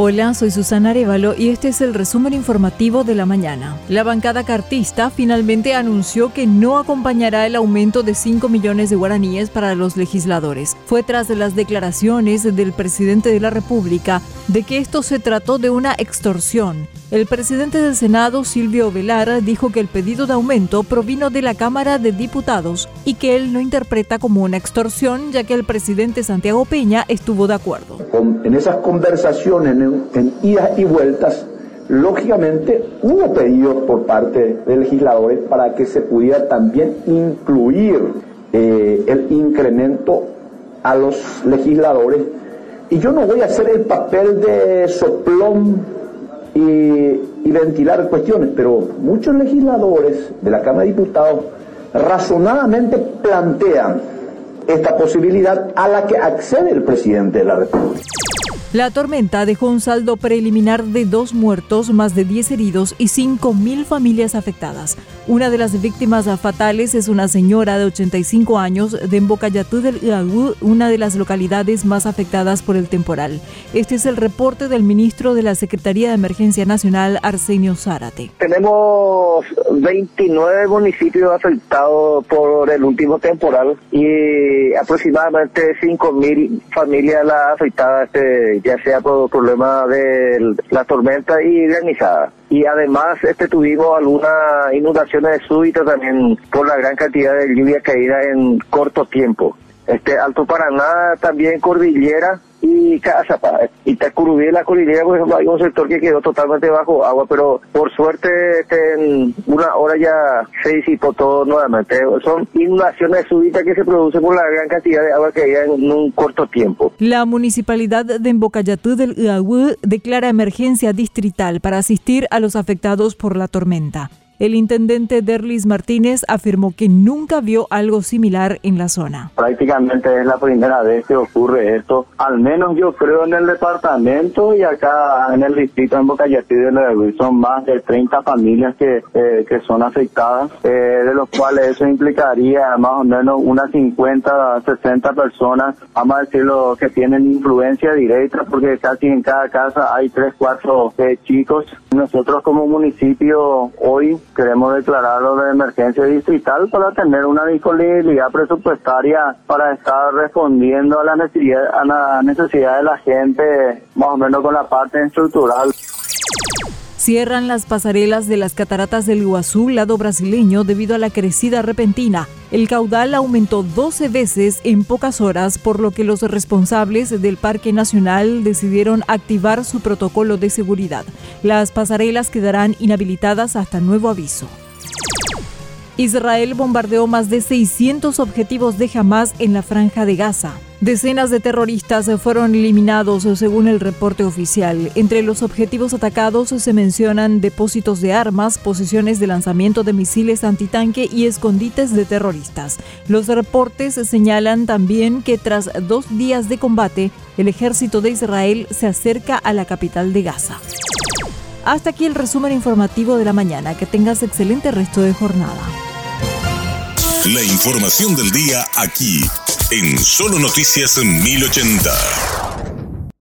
Hola, soy Susana Arevalo y este es el resumen informativo de la mañana. La bancada cartista finalmente anunció que no acompañará el aumento de 5 millones de guaraníes para los legisladores. Fue tras las declaraciones del presidente de la República de que esto se trató de una extorsión el presidente del Senado, Silvio Velar, dijo que el pedido de aumento provino de la Cámara de Diputados y que él no interpreta como una extorsión, ya que el presidente Santiago Peña estuvo de acuerdo. En esas conversaciones, en, idas y vueltas, lógicamente hubo pedidos por parte de legisladores para que se pudiera también incluir eh, el incremento a los legisladores. Y yo no voy a hacer el papel de soplón y, ventilar cuestiones, pero muchos legisladores de la Cámara de Diputados razonadamente plantean esta posibilidad a la que accede el presidente de la República. La tormenta dejó un saldo preliminar de dos muertos, más de 10 heridos y 5.000 familias afectadas. Una de las víctimas fatales es una señora de 85 años de Embocayatú del Iagú, una de las localidades más afectadas por el temporal. Este es el reporte del ministro de la Secretaría de Emergencia Nacional, Arsenio Zárate. Tenemos 29 municipios afectados por el último temporal y aproximadamente 5.000 familias afectadas este ya sea por problema de la tormenta y granizada. Y además este tuvimos algunas inundaciones súbitas también por la gran cantidad de lluvia caída en corto tiempo. Este Alto Paraná también cordillera y casa y Tacurubí la por ejemplo hay un sector que quedó totalmente bajo agua pero por suerte este, en una hora ya se disipó todo nuevamente. Son inundaciones súbitas que se producen por la gran cantidad de agua que hay en un corto tiempo. La municipalidad de Embocayatú del Iagú declara emergencia distrital para asistir a los afectados por la tormenta el intendente Derlis Martínez afirmó que nunca vio algo similar en la zona. Prácticamente es la primera vez que ocurre esto, al menos yo creo en el departamento y acá en el distrito en Bocayatí de la son más de 30 familias que, eh, que son afectadas, eh, de los cuales eso implicaría más o menos unas 50, 60 personas, vamos a decirlo, que tienen influencia directa, porque casi en cada casa hay 3, 4 eh, chicos. Nosotros como municipio hoy queremos declararlo de emergencia distrital para tener una disponibilidad presupuestaria para estar respondiendo a la necesidad, a la necesidad de la gente, más o menos con la parte estructural. Cierran las pasarelas de las cataratas del Iguazú, lado brasileño, debido a la crecida repentina. El caudal aumentó 12 veces en pocas horas, por lo que los responsables del Parque Nacional decidieron activar su protocolo de seguridad. Las pasarelas quedarán inhabilitadas hasta nuevo aviso. Israel bombardeó más de 600 objetivos de Hamas en la franja de Gaza. Decenas de terroristas fueron eliminados según el reporte oficial. Entre los objetivos atacados se mencionan depósitos de armas, posiciones de lanzamiento de misiles antitanque y escondites de terroristas. Los reportes señalan también que tras dos días de combate, el ejército de Israel se acerca a la capital de Gaza. Hasta aquí el resumen informativo de la mañana. Que tengas excelente resto de jornada. La información del día aquí en Solo Noticias 1080.